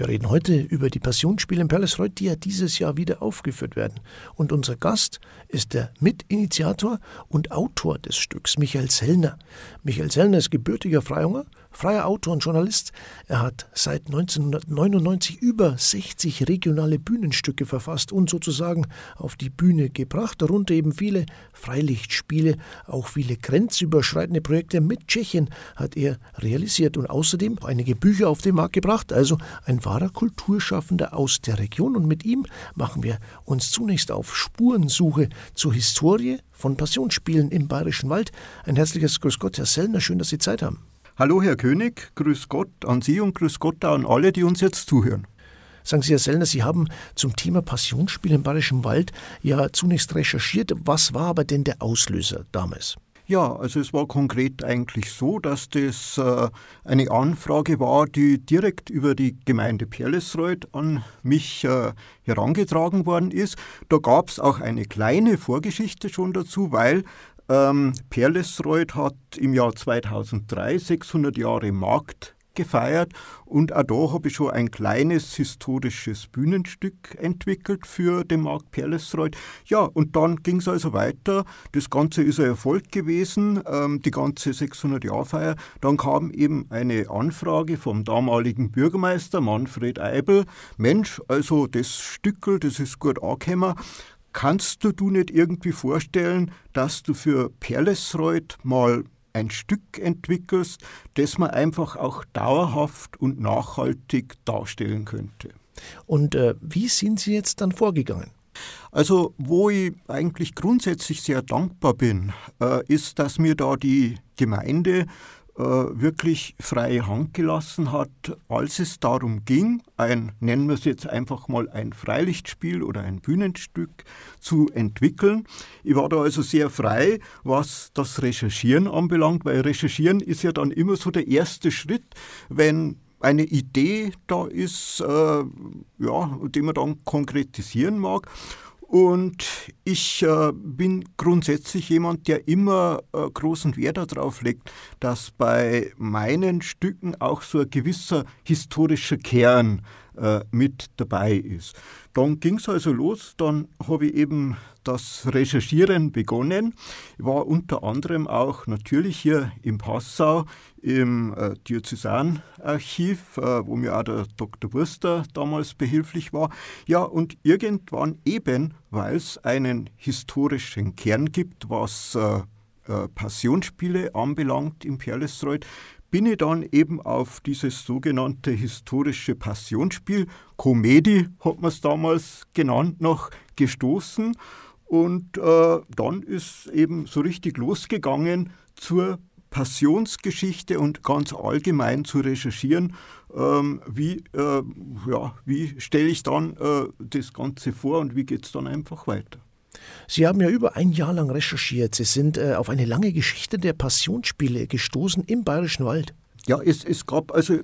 Wir reden heute über die Passionsspiele in Perlesreuth, die ja dieses Jahr wieder aufgeführt werden. Und unser Gast ist der Mitinitiator und Autor des Stücks, Michael Sellner. Michael Sellner ist gebürtiger Freihunger, freier Autor und Journalist. Er hat seit 1999 über 60 regionale Bühnenstücke verfasst und sozusagen auf die Bühne gebracht, darunter eben viele Freilichtspiele, auch viele grenzüberschreitende Projekte mit Tschechien hat er realisiert und außerdem einige Bücher auf den Markt gebracht, also ein wahrer Kulturschaffender aus der Region und mit ihm machen wir uns zunächst auf Spurensuche zur Historie von Passionsspielen im Bayerischen Wald. Ein herzliches Grüß Gott, Herr Sellner, schön, dass Sie Zeit haben. Hallo, Herr König, grüß Gott an Sie und grüß Gott an alle, die uns jetzt zuhören. Sagen Sie, Herr Sellner, Sie haben zum Thema Passionsspiel im Bayerischen Wald ja zunächst recherchiert. Was war aber denn der Auslöser damals? Ja, also es war konkret eigentlich so, dass das äh, eine Anfrage war, die direkt über die Gemeinde Perlesreuth an mich äh, herangetragen worden ist. Da gab es auch eine kleine Vorgeschichte schon dazu, weil ähm, Perlesreuth hat im Jahr 2003 600 Jahre Markt gefeiert und auch da habe ich schon ein kleines historisches Bühnenstück entwickelt für den Markt Perlesreuth. Ja, und dann ging es also weiter. Das Ganze ist ein Erfolg gewesen, ähm, die ganze 600-Jahr-Feier. Dann kam eben eine Anfrage vom damaligen Bürgermeister Manfred Eibel. Mensch, also das Stückel, das ist gut angekommen. Kannst du, du nicht irgendwie vorstellen, dass du für Perlesreuth mal ein Stück entwickelst, das man einfach auch dauerhaft und nachhaltig darstellen könnte. Und äh, wie sind Sie jetzt dann vorgegangen? Also, wo ich eigentlich grundsätzlich sehr dankbar bin, äh, ist, dass mir da die Gemeinde wirklich freie Hand gelassen hat, als es darum ging, ein, nennen wir es jetzt einfach mal ein Freilichtspiel oder ein Bühnenstück zu entwickeln. Ich war da also sehr frei, was das Recherchieren anbelangt, weil Recherchieren ist ja dann immer so der erste Schritt, wenn eine Idee da ist, äh, ja, die man dann konkretisieren mag. Und ich äh, bin grundsätzlich jemand, der immer äh, großen Wert darauf legt, dass bei meinen Stücken auch so ein gewisser historischer Kern äh, mit dabei ist. Dann ging es also los, dann habe ich eben das Recherchieren begonnen. Ich war unter anderem auch natürlich hier in Passau im äh, Diözesanarchiv, äh, wo mir auch der Dr. Wurster damals behilflich war. Ja, und irgendwann eben, weil es einen historischen Kern gibt, was äh, äh Passionsspiele anbelangt im Perlesreuth, bin ich dann eben auf dieses sogenannte historische Passionsspiel, Komödie hat man es damals genannt, noch gestoßen. Und äh, dann ist eben so richtig losgegangen zur Passionsgeschichte und ganz allgemein zu recherchieren, ähm, wie, äh, ja, wie stelle ich dann äh, das Ganze vor und wie geht es dann einfach weiter. Sie haben ja über ein Jahr lang recherchiert. Sie sind äh, auf eine lange Geschichte der Passionsspiele gestoßen im Bayerischen Wald. Ja, es, es gab also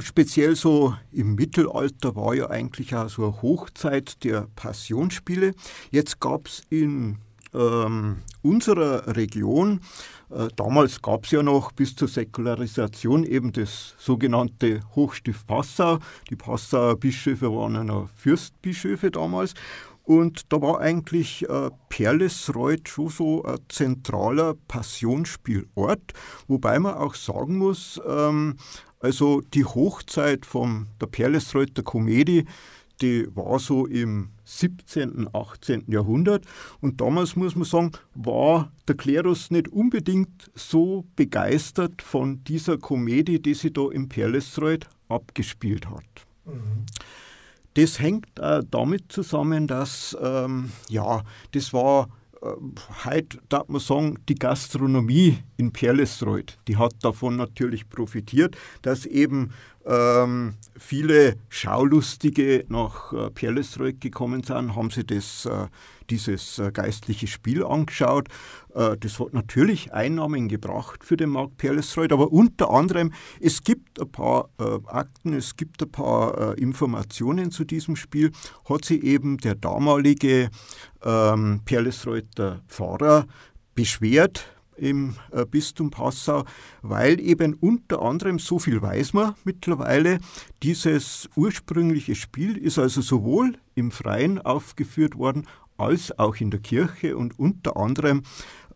speziell so im Mittelalter war ja eigentlich auch so eine Hochzeit der Passionsspiele. Jetzt gab es in ähm, unserer Region, äh, damals gab es ja noch bis zur Säkularisation eben das sogenannte Hochstift Passau. Die Passauer Bischöfe waren ja Fürstbischöfe damals. Und da war eigentlich äh, Perlesreuth schon so ein zentraler Passionsspielort, wobei man auch sagen muss, ähm, also die Hochzeit von der Perlesreuther Komödie, die war so im 17., 18. Jahrhundert. Und damals muss man sagen, war der Klerus nicht unbedingt so begeistert von dieser Komödie, die sie da im Perlesreuth abgespielt hat. Mhm. Das hängt äh, damit zusammen, dass, ähm, ja, das war äh, heute darf man sagen, die Gastronomie in Perlesreuth, die hat davon natürlich profitiert, dass eben ähm, viele Schaulustige nach äh, Perlesreuth gekommen sind, haben sie das, äh, dieses äh, geistliche Spiel angeschaut. Äh, das hat natürlich Einnahmen gebracht für den Markt Perlesreuth, aber unter anderem, es gibt ein paar äh, Akten, es gibt ein paar äh, Informationen zu diesem Spiel, hat sie eben der damalige ähm, Perlesreuther Pfarrer beschwert im äh, Bistum Passau, weil eben unter anderem, so viel weiß man mittlerweile, dieses ursprüngliche Spiel ist also sowohl im Freien aufgeführt worden als auch in der Kirche und unter anderem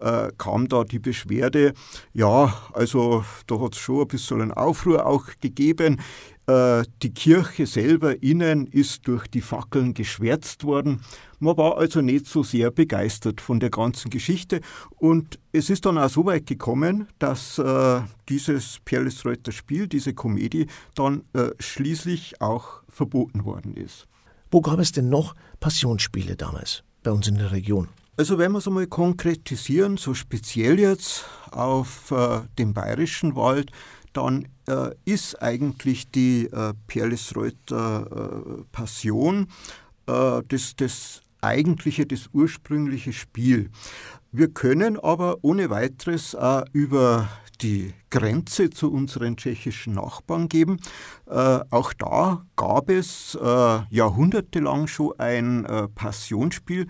äh, kam da die Beschwerde, ja, also da hat es schon ein bisschen einen Aufruhr auch gegeben. Äh, die Kirche selber innen ist durch die Fackeln geschwärzt worden. Man war also nicht so sehr begeistert von der ganzen Geschichte und es ist dann auch so weit gekommen, dass äh, dieses Perlesreuter Spiel, diese Komödie, dann äh, schließlich auch verboten worden ist. Wo gab es denn noch Passionsspiele damals bei uns in der Region? Also wenn wir es einmal konkretisieren, so speziell jetzt auf äh, den bayerischen Wald, dann äh, ist eigentlich die äh, Perlesreuter äh, Passion äh, das, das eigentliche, das ursprüngliche Spiel. Wir können aber ohne weiteres äh, über die Grenze zu unseren tschechischen Nachbarn geben. Äh, auch da gab es äh, jahrhundertelang schon ein äh, Passionsspiel,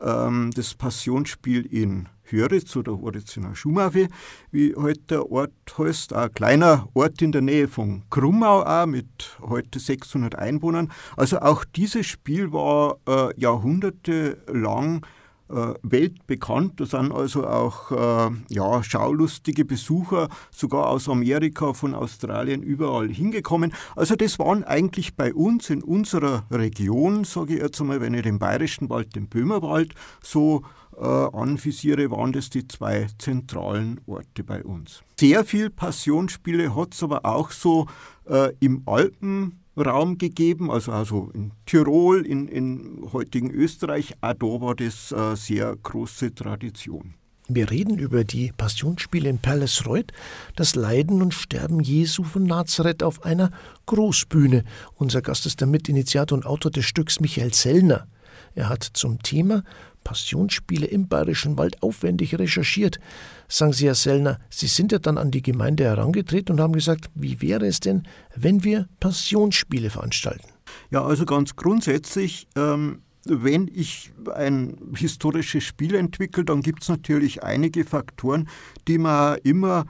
ähm, das Passionsspiel in Höritz oder Horitz in Schumawe, wie heute der Ort heißt, ein kleiner Ort in der Nähe von Krummau auch, mit heute 600 Einwohnern. Also auch dieses Spiel war äh, jahrhundertelang weltbekannt. Da sind also auch äh, ja, schaulustige Besucher, sogar aus Amerika, von Australien, überall hingekommen. Also das waren eigentlich bei uns in unserer Region, sage ich jetzt einmal, wenn ich den Bayerischen Wald, den Böhmerwald so äh, anvisiere, waren das die zwei zentralen Orte bei uns. Sehr viel Passionsspiele hat es aber auch so äh, im Alpen Raum gegeben, also, also in Tirol, in, in heutigen Österreich, da war das äh, sehr große Tradition. Wir reden über die Passionsspiele in Perlesreuth, das Leiden und Sterben Jesu von Nazareth auf einer Großbühne. Unser Gast ist der Mitinitiator und Autor des Stücks Michael Zellner. Er hat zum Thema Passionsspiele im Bayerischen Wald aufwendig recherchiert. Sagen Sie, Herr Sellner, Sie sind ja dann an die Gemeinde herangetreten und haben gesagt, wie wäre es denn, wenn wir Passionsspiele veranstalten? Ja, also ganz grundsätzlich, ähm, wenn ich ein historisches Spiel entwickle, dann gibt es natürlich einige Faktoren, die man immer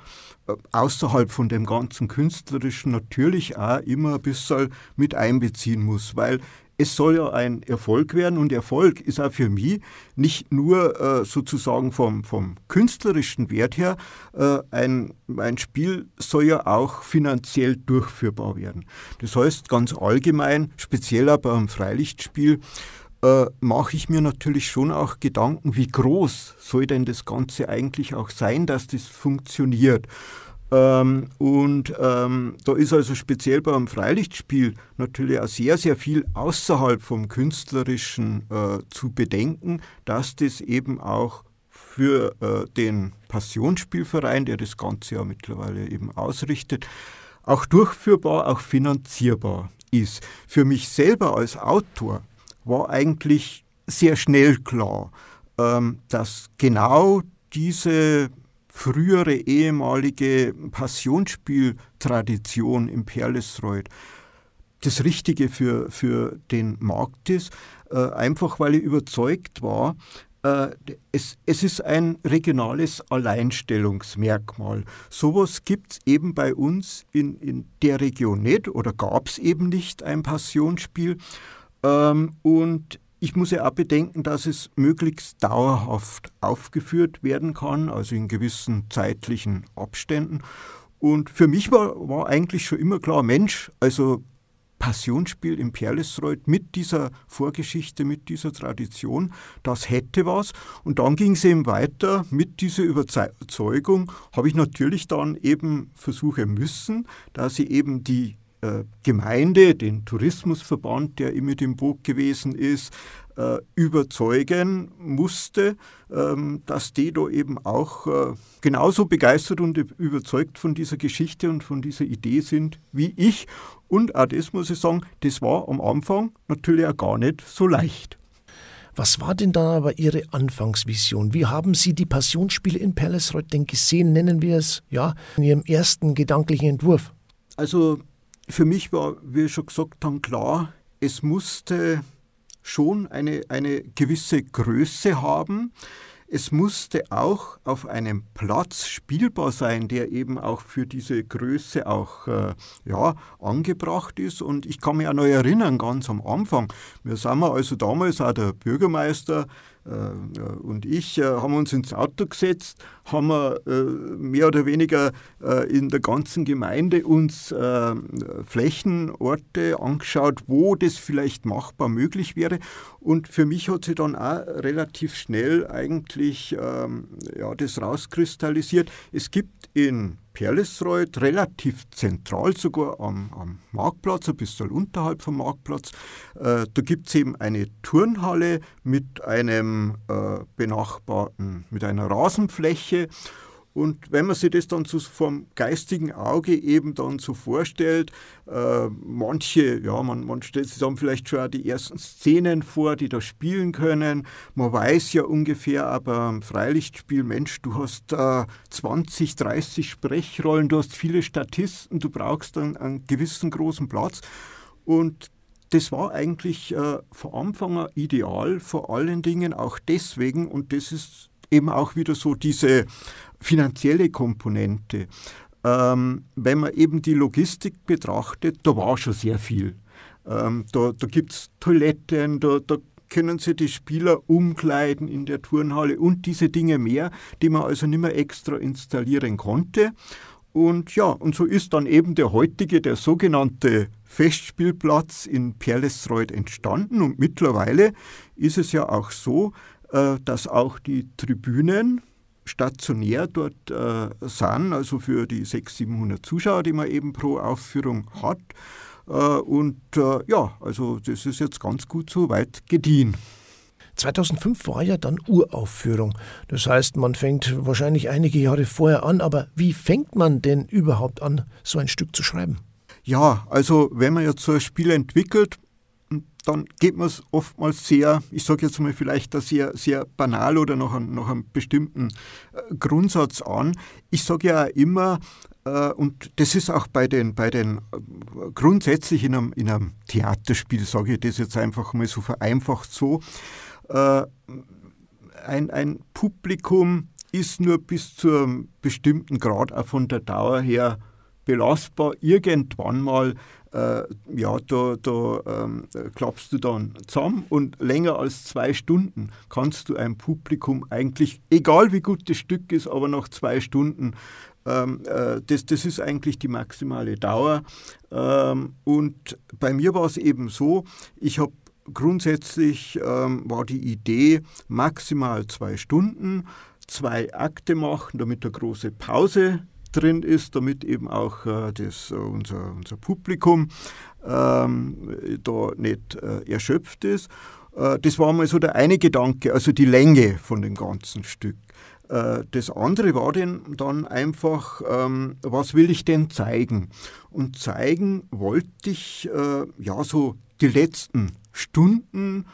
äh, außerhalb von dem ganzen Künstlerischen natürlich auch immer ein bisschen mit einbeziehen muss, weil es soll ja ein Erfolg werden und Erfolg ist auch für mich nicht nur äh, sozusagen vom, vom künstlerischen Wert her, äh, ein, ein Spiel soll ja auch finanziell durchführbar werden. Das heißt ganz allgemein, speziell auch beim Freilichtspiel, äh, mache ich mir natürlich schon auch Gedanken, wie groß soll denn das Ganze eigentlich auch sein, dass das funktioniert. Ähm, und ähm, da ist also speziell beim Freilichtspiel natürlich auch sehr, sehr viel außerhalb vom Künstlerischen äh, zu bedenken, dass das eben auch für äh, den Passionsspielverein, der das Ganze ja mittlerweile eben ausrichtet, auch durchführbar, auch finanzierbar ist. Für mich selber als Autor war eigentlich sehr schnell klar, ähm, dass genau diese frühere ehemalige Passionsspieltradition im Perlesreuth das Richtige für, für den Markt ist, äh, einfach weil ich überzeugt war, äh, es, es ist ein regionales Alleinstellungsmerkmal. Sowas gibt es eben bei uns in, in der Region nicht oder gab es eben nicht ein Passionsspiel. Ähm, und ich muss ja auch bedenken, dass es möglichst dauerhaft aufgeführt werden kann, also in gewissen zeitlichen Abständen. Und für mich war, war eigentlich schon immer klar, Mensch, also Passionsspiel im Perlesreuth mit dieser Vorgeschichte, mit dieser Tradition, das hätte was. Und dann ging es eben weiter mit dieser Überzeugung, habe ich natürlich dann eben versuchen müssen, dass ich eben die Gemeinde, den Tourismusverband, der immer im Boot gewesen ist, äh, überzeugen musste, ähm, dass die da eben auch äh, genauso begeistert und überzeugt von dieser Geschichte und von dieser Idee sind wie ich. Und auch das muss ich sagen, das war am Anfang natürlich auch gar nicht so leicht. Was war denn da aber Ihre Anfangsvision? Wie haben Sie die Passionsspiele in Perlesreuth denn gesehen, nennen wir es, ja, in Ihrem ersten gedanklichen Entwurf? Also für mich war, wie schon gesagt haben, klar, es musste schon eine, eine gewisse Größe haben. es musste auch auf einem Platz spielbar sein, der eben auch für diese Größe auch äh, ja, angebracht ist. Und ich kann mich auch noch erinnern, ganz am Anfang, wir sind also damals auch der Bürgermeister und ich äh, haben uns ins Auto gesetzt, haben wir äh, mehr oder weniger in der ganzen Gemeinde uns Flächenorte angeschaut, wo das vielleicht machbar möglich wäre. Und für mich hat sich dann auch relativ schnell eigentlich ähm, ja, das rauskristallisiert. Es gibt in Perlesreuth, relativ zentral sogar am, am, Marktplatz, ein bisschen unterhalb vom Marktplatz. Äh, da gibt es eben eine Turnhalle mit einem äh, benachbarten, mit einer Rasenfläche und wenn man sich das dann so vom geistigen Auge eben dann so vorstellt, äh, manche, ja, man, man stellt sich dann vielleicht schon auch die ersten Szenen vor, die da spielen können. Man weiß ja ungefähr, aber im Freilichtspiel, Mensch, du hast äh, 20, 30 Sprechrollen, du hast viele Statisten, du brauchst dann einen gewissen großen Platz. Und das war eigentlich äh, von Anfang an ideal, vor allen Dingen auch deswegen, und das ist eben auch wieder so diese finanzielle Komponente. Ähm, wenn man eben die Logistik betrachtet, da war schon sehr viel. Ähm, da da gibt es Toiletten, da, da können sie die Spieler umkleiden in der Turnhalle und diese Dinge mehr, die man also nicht mehr extra installieren konnte. Und ja, und so ist dann eben der heutige, der sogenannte Festspielplatz in Perlesreuth entstanden. Und mittlerweile ist es ja auch so, dass auch die Tribünen stationär dort äh, sind, also für die 600, 700 Zuschauer, die man eben pro Aufführung hat. Äh, und äh, ja, also das ist jetzt ganz gut so weit gediehen. 2005 war ja dann Uraufführung. Das heißt, man fängt wahrscheinlich einige Jahre vorher an, aber wie fängt man denn überhaupt an, so ein Stück zu schreiben? Ja, also wenn man jetzt so ein Spiel entwickelt, dann geht man es oftmals sehr, ich sage jetzt mal vielleicht sehr, sehr banal oder nach, nach einem bestimmten äh, Grundsatz an. Ich sage ja immer, äh, und das ist auch bei den, bei den äh, grundsätzlich in einem, in einem Theaterspiel, sage ich das jetzt einfach mal so vereinfacht so, ein, ein Publikum ist nur bis zu einem bestimmten Grad auch von der Dauer her belastbar. Irgendwann mal äh, ja, da, da ähm, klappst du dann zusammen und länger als zwei Stunden kannst du ein Publikum eigentlich, egal wie gut das Stück ist, aber nach zwei Stunden, ähm, äh, das, das ist eigentlich die maximale Dauer. Ähm, und bei mir war es eben so, ich habe grundsätzlich ähm, war die Idee maximal zwei Stunden, zwei Akte machen, damit eine große Pause drin ist, damit eben auch äh, das, äh, unser, unser Publikum ähm, da nicht äh, erschöpft ist. Äh, das war mal so der eine Gedanke, also die Länge von dem ganzen Stück. Äh, das andere war dann einfach, ähm, was will ich denn zeigen? Und zeigen wollte ich äh, ja so die letzten Stunden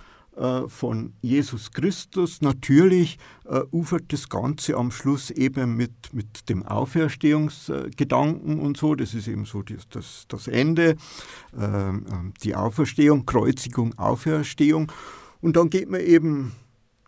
von Jesus Christus. Natürlich äh, ufert das Ganze am Schluss eben mit, mit dem Auferstehungsgedanken und so. Das ist eben so das, das, das Ende. Ähm, ähm, die Auferstehung, Kreuzigung, Auferstehung. Und dann geht man eben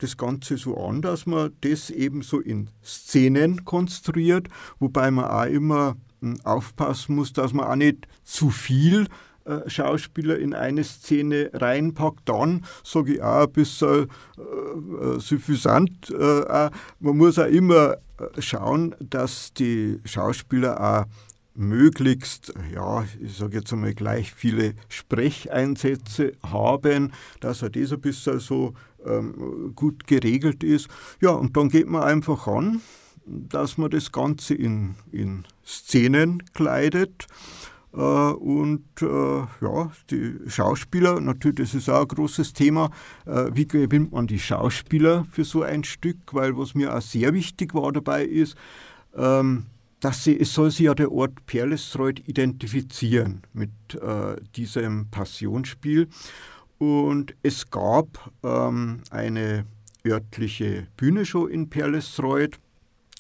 das Ganze so an, dass man das eben so in Szenen konstruiert, wobei man auch immer hm, aufpassen muss, dass man auch nicht zu viel äh, Schauspieler in eine Szene reinpackt, dann sage ich auch ein bisschen äh, äh suffisant. Äh, man muss auch immer äh, schauen, dass die Schauspieler auch möglichst, ja, ich sage jetzt einmal gleich viele Sprecheinsätze haben, dass er das ein bisschen so ähm, gut geregelt ist. Ja, und dann geht man einfach an, dass man das Ganze in, in Szenen kleidet. Äh, und äh, ja, die Schauspieler, natürlich, das ist auch ein großes Thema. Äh, wie gewinnt man die Schauspieler für so ein Stück? Weil was mir auch sehr wichtig war dabei ist, ähm, dass sie, es soll sich ja der Ort Perlesreuth identifizieren mit diesem Passionsspiel. Und es gab ähm, eine örtliche Bühne in Perlesreuth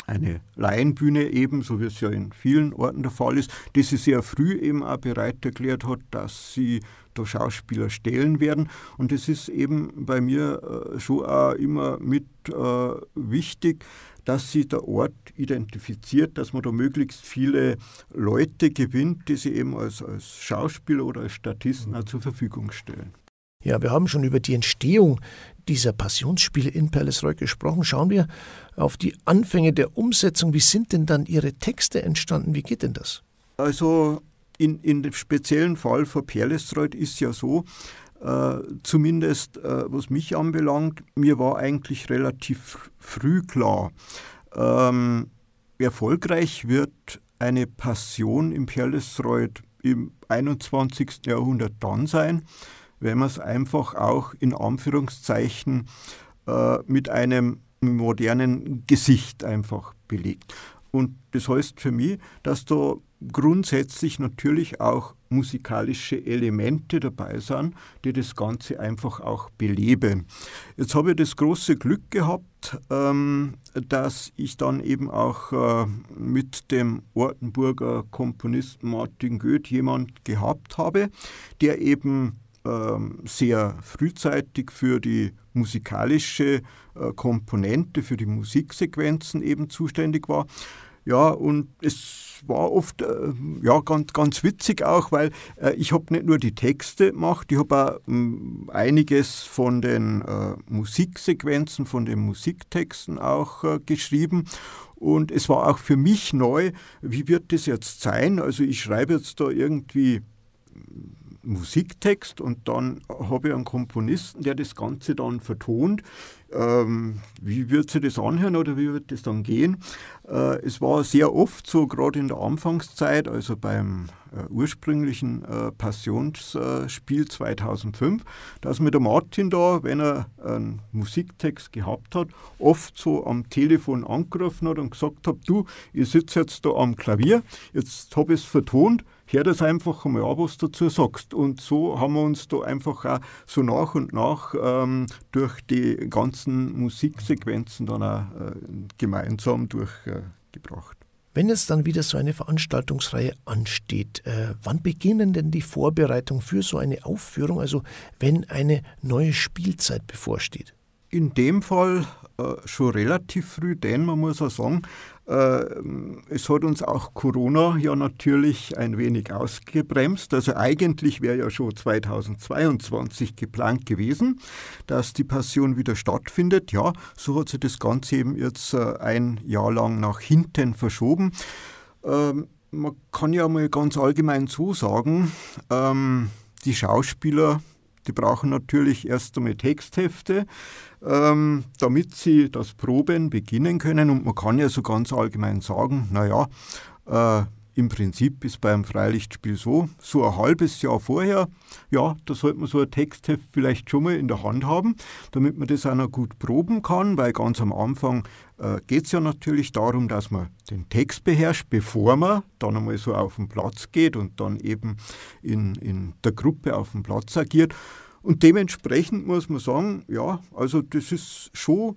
eine Laienbühne eben, so wie es ja in vielen Orten der Fall ist, die sie sehr früh eben auch bereit erklärt hat, dass sie da Schauspieler stellen werden. Und es ist eben bei mir äh, schon auch immer mit äh, wichtig, dass sich der Ort identifiziert, dass man da möglichst viele Leute gewinnt, die sie eben als, als Schauspieler oder als Statisten auch zur Verfügung stellen. Ja, wir haben schon über die Entstehung dieser Passionsspiele in Perlesroy gesprochen. Schauen wir auf die Anfänge der Umsetzung. Wie sind denn dann Ihre Texte entstanden? Wie geht denn das? Also in, in dem speziellen Fall von Perlesreuth ist ja so, äh, zumindest äh, was mich anbelangt, mir war eigentlich relativ früh klar, ähm, erfolgreich wird eine Passion im Perlesreuth im 21. Jahrhundert dann sein, wenn man es einfach auch in Anführungszeichen äh, mit einem modernen Gesicht einfach belegt. Und das heißt für mich, dass da grundsätzlich natürlich auch musikalische Elemente dabei sind, die das Ganze einfach auch beleben. Jetzt habe ich das große Glück gehabt, ähm, dass ich dann eben auch äh, mit dem Ortenburger Komponisten Martin Goeth jemand gehabt habe, der eben sehr frühzeitig für die musikalische äh, Komponente, für die Musiksequenzen eben zuständig war. Ja, und es war oft äh, ja, ganz, ganz witzig auch, weil äh, ich habe nicht nur die Texte gemacht, ich habe auch ähm, einiges von den Musiksequenzen, von den Musiktexten auch geschrieben. Und es war auch für mich neu, wie wird das jetzt sein? Also ich schreibe jetzt da irgendwie Musiktext und dann habe ich einen Komponisten, der das Ganze dann vertont. Ähm, wie wird sich das anhören oder wie wird das dann gehen? Äh, es war sehr oft so, gerade in der Anfangszeit, also beim äh, ursprünglichen äh, Passionsspiel 2005, dass mir der Martin da, wenn er einen Musiktext gehabt hat, oft so am Telefon angerufen hat und gesagt hat, du, ich sitze jetzt da am Klavier, jetzt habe ich es vertont, hör das einfach einmal an, was du dazu sagst. Und so haben wir uns da einfach auch so nach und nach ähm, durch die ganzen Musiksequenzen dann auch äh, gemeinsam durchgebracht. Wenn jetzt dann wieder so eine Veranstaltungsreihe ansteht, äh, wann beginnen denn die Vorbereitungen für so eine Aufführung, also wenn eine neue Spielzeit bevorsteht? In dem Fall schon relativ früh, denn man muss auch sagen, äh, es hat uns auch Corona ja natürlich ein wenig ausgebremst. Also eigentlich wäre ja schon 2022 geplant gewesen, dass die Passion wieder stattfindet. Ja, so hat sich das Ganze eben jetzt äh, ein Jahr lang nach hinten verschoben. Ähm, man kann ja mal ganz allgemein so sagen, ähm, die Schauspieler die brauchen natürlich erst einmal Texthefte, ähm, damit sie das Proben beginnen können. Und man kann ja so ganz allgemein sagen, naja, äh, im Prinzip ist beim Freilichtspiel so, so ein halbes Jahr vorher, ja, da sollte man so ein Textheft vielleicht schon mal in der Hand haben, damit man das auch noch gut proben kann, weil ganz am Anfang äh, geht es ja natürlich darum, dass man den Text beherrscht, bevor man dann einmal so auf den Platz geht und dann eben in, in der Gruppe auf dem Platz agiert. Und dementsprechend muss man sagen, ja, also das ist schon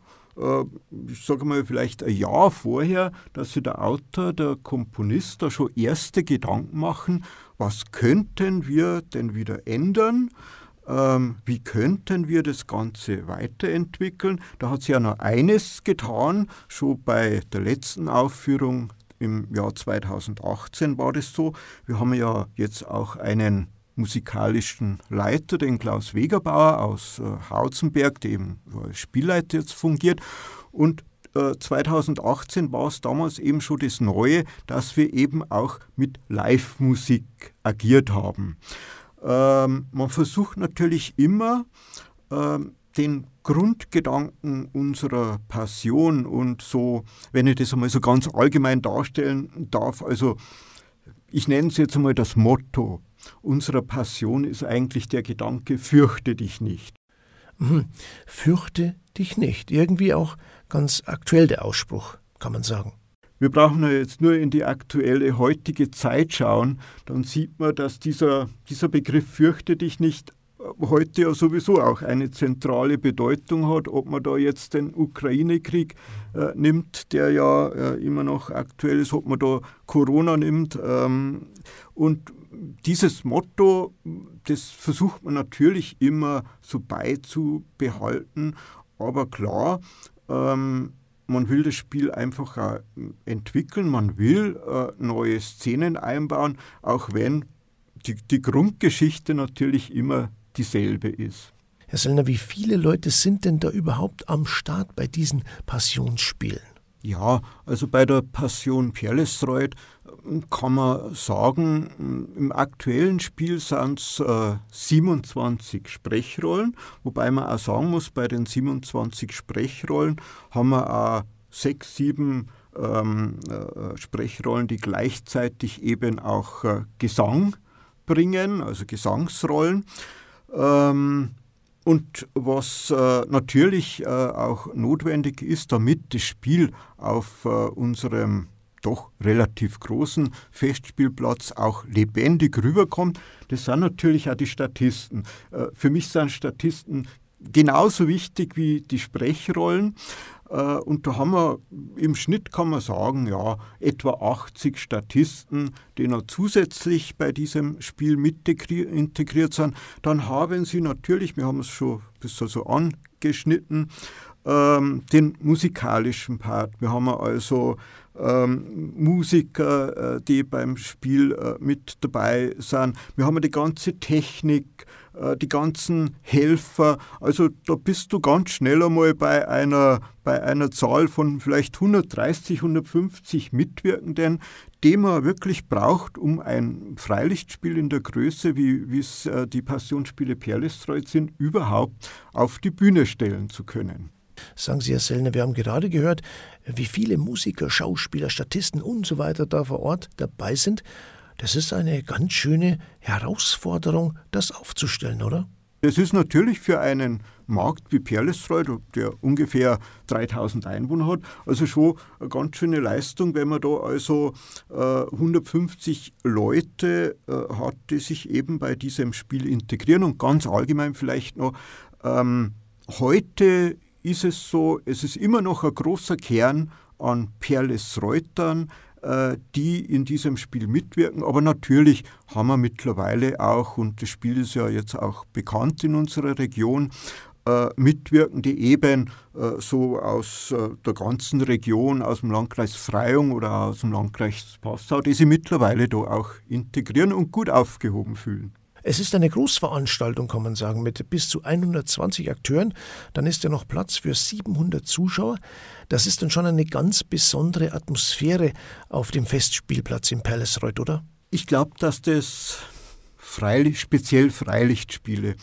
ich sage mal, vielleicht ein Jahr vorher, dass sich der Autor, der Komponist da schon erste Gedanken machen, was könnten wir denn wieder ändern? Ähm, wie könnten wir das Ganze weiterentwickeln? Da hat sich ja noch eines getan, schon bei der letzten Aufführung im Jahr 2018 war das so. Wir haben ja jetzt auch einen musikalischen Leiter, den Klaus Wegerbauer aus äh, Hauzenberg, der eben als Spielleiter jetzt fungiert. Und 2018 äh, war es damals eben schon das Neue, dass wir eben auch mit Live-Musik agiert haben. Ähm, man versucht natürlich immer, ähm, den Grundgedanken unserer Passion und so, wenn ich das einmal so ganz allgemein darstellen darf, also ich nenne es jetzt einmal das Motto unserer Passion ist eigentlich der Gedanke, fürchte dich nicht. Mhm. Fürchte dich nicht. Irgendwie auch ganz aktuell der Ausspruch, kann man sagen. Wir brauchen ja jetzt nur in die aktuelle heutige Zeit schauen, dann sieht man, dass dieser, dieser Begriff fürchte dich nicht heute ja sowieso auch eine zentrale Bedeutung hat, ob man da jetzt den Ukraine-Krieg äh, nimmt, der ja äh, immer noch aktuell ist, ob man da Corona nimmt. Ähm, und dieses Motto, das versucht man natürlich immer so beizubehalten, aber klar, ähm, man will das Spiel einfach auch entwickeln, man will äh, neue Szenen einbauen, auch wenn die, die Grundgeschichte natürlich immer dieselbe ist. Herr Sellner, wie viele Leute sind denn da überhaupt am Start bei diesen Passionsspielen? Ja, also bei der Passion Perlesreuth kann man sagen, im aktuellen Spiel sind es äh, 27 Sprechrollen, wobei man auch sagen muss, bei den 27 Sprechrollen haben wir auch sechs, sieben ähm, äh, Sprechrollen, die gleichzeitig eben auch äh, Gesang bringen, also Gesangsrollen. Ähm, und was äh, natürlich äh, auch notwendig ist, damit das Spiel auf äh, unserem doch relativ großen Festspielplatz auch lebendig rüberkommt, das sind natürlich auch die Statisten. Äh, für mich sind Statisten genauso wichtig wie die Sprechrollen. Äh, und da haben wir im Schnitt, kann man sagen, ja, etwa 80 Statisten, die noch zusätzlich bei diesem Spiel mit integriert sind. Dann haben sie natürlich, wir haben es schon bisschen so angeschnitten, ähm, den musikalischen Part. Wir haben also ähm, Musiker, äh, die beim Spiel äh, mit dabei sind. Wir haben die ganze Technik, äh, die ganzen Helfer. Also da bist du ganz schnell einmal bei einer, bei einer Zahl von vielleicht 130, 150 Mitwirkenden, die man wirklich braucht, um ein Freilichtspiel in der Größe, wie es äh, die Passionsspiele Perlestreuth sind, überhaupt auf die Bühne stellen zu können. Sagen Sie, Herr Sellner, wir haben gerade gehört, wie viele Musiker, Schauspieler, Statisten und so weiter da vor Ort dabei sind. Das ist eine ganz schöne Herausforderung, das aufzustellen, oder? Es ist natürlich für einen Markt wie Perlesreuth, der ungefähr 3000 Einwohner hat, also schon eine ganz schöne Leistung, wenn man da also äh, 150 Leute äh, hat, die sich eben bei diesem Spiel integrieren und ganz allgemein vielleicht noch, ähm, heute ist es so, es ist immer noch ein großer Kern an Perlesreutern, äh, die in diesem Spiel mitwirken. Aber natürlich haben wir mittlerweile auch, und das Spiel ist ja jetzt auch bekannt in unserer Region, äh, Mitwirkende eben äh, so aus der ganzen Region, aus dem Landkreis Freyung oder aus dem Landkreis Passau, die sich mittlerweile da auch integrieren und gut aufgehoben fühlen. Es ist eine Großveranstaltung, kann man sagen, mit bis zu 120 Akteuren. Dann ist ja noch Platz für 700 Zuschauer. Das ist dann schon eine ganz besondere Atmosphäre auf dem Festspielplatz im Palacreuth, oder? Ich glaube, dass das Freilicht, speziell Freilichtspiele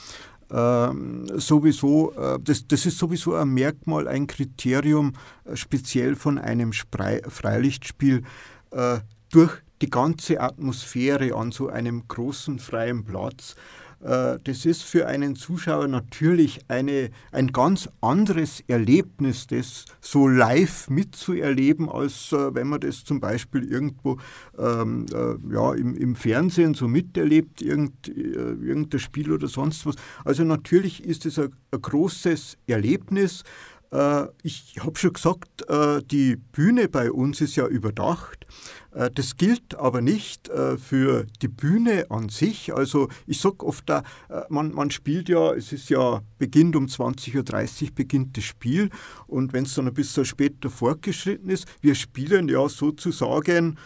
ähm, sowieso, äh, das, das ist sowieso ein Merkmal, ein Kriterium äh, speziell von einem Sprei Freilichtspiel äh, durch die ganze Atmosphäre an so einem großen freien Platz. Äh, das ist für einen Zuschauer natürlich eine, ein ganz anderes Erlebnis, das so live mitzuerleben, als äh, wenn man das zum Beispiel irgendwo ähm, äh, ja, im, im, Fernsehen so miterlebt, irgend, äh, irgendein Spiel oder sonst was. Also natürlich ist es ein, ein großes Erlebnis. Äh, ich habe schon gesagt, äh, die Bühne bei uns ist ja überdacht. Äh, das gilt aber nicht für die Bühne an sich. Also ich sage oft, man, man spielt ja, es ist ja, beginnt um 20.30 Uhr beginnt das Spiel und wenn es dann ein bisschen später fortgeschritten ist, wir spielen ja sozusagen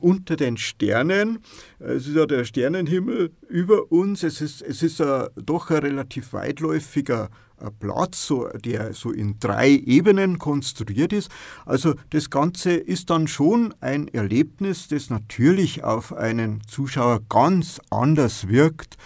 unter den Sternen. Es ist ja der Sternenhimmel über uns. Es ist, es ist a, doch ein relativ weitläufiger Platz, so, der so in drei Ebenen konstruiert ist. Also das Ganze ist dann schon ein Erlebnis, das natürlich auf einen Zuschauer ganz anders wirkt.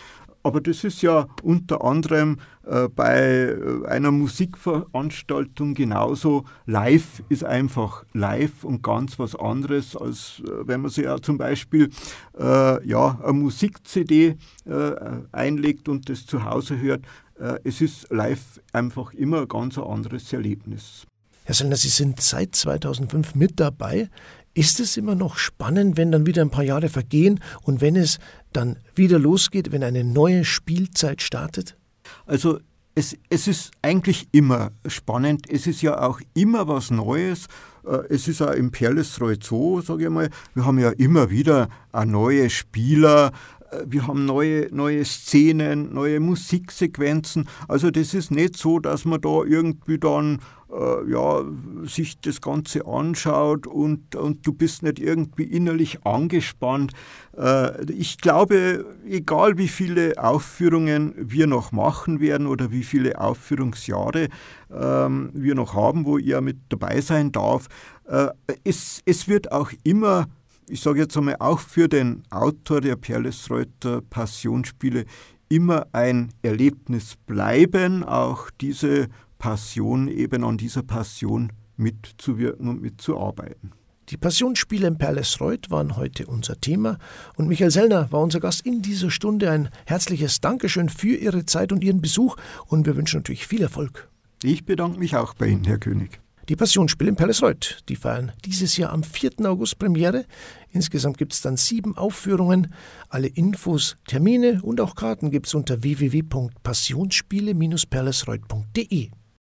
Aber das ist ja unter anderem äh, bei äh, einer Musikveranstaltung genauso. Live ist einfach live und ganz was anderes, als äh, wenn man sich ja zum Beispiel äh, ja, eine Musik-CD äh, einlegt und das zu Hause hört. Äh, es ist live einfach immer ein ganz anderes Erlebnis. Herr Sellner, Sie sind seit 2005 mit dabei. Ist es immer noch spannend, wenn dann wieder ein paar Jahre vergehen und wenn es dann wieder losgeht, wenn eine neue Spielzeit startet? Also es, es ist eigentlich immer spannend. Es ist ja auch immer was Neues. Äh, es ist auch im Perlesreuth so, sage ich mal. Wir haben ja immer wieder neue Spieler, äh, wir haben neue, neue Szenen, neue Musiksequenzen. Also das ist nicht so, dass man da irgendwie dann äh, ja, sich das Ganze anschaut und, und du bist nicht irgendwie innerlich angespannt. Äh, ich glaube, egal wie viele Aufführungen wir noch machen werden oder wie viele Aufführungsjahre ähm, wir noch haben, wo ihr mit dabei sein darf, äh, es, es wird auch immer ich sage jetzt einmal, auch für den Autor der Perlesreuter Passionsspiele immer ein Erlebnis bleiben, auch diese Passion eben an dieser Passion mitzuwirken und mitzuarbeiten. Die Passionsspiele in Perlesreuth waren heute unser Thema und Michael Sellner war unser Gast in dieser Stunde. Ein herzliches Dankeschön für Ihre Zeit und Ihren Besuch und wir wünschen natürlich viel Erfolg. Ich bedanke mich auch bei Ihnen, Herr König. Die Passionsspiele in Perlesreuth, die feiern dieses Jahr am 4. August Premiere. Insgesamt gibt es dann sieben Aufführungen. Alle Infos, Termine und auch Karten gibt es unter www.passionsspiele-perlesreuth.de.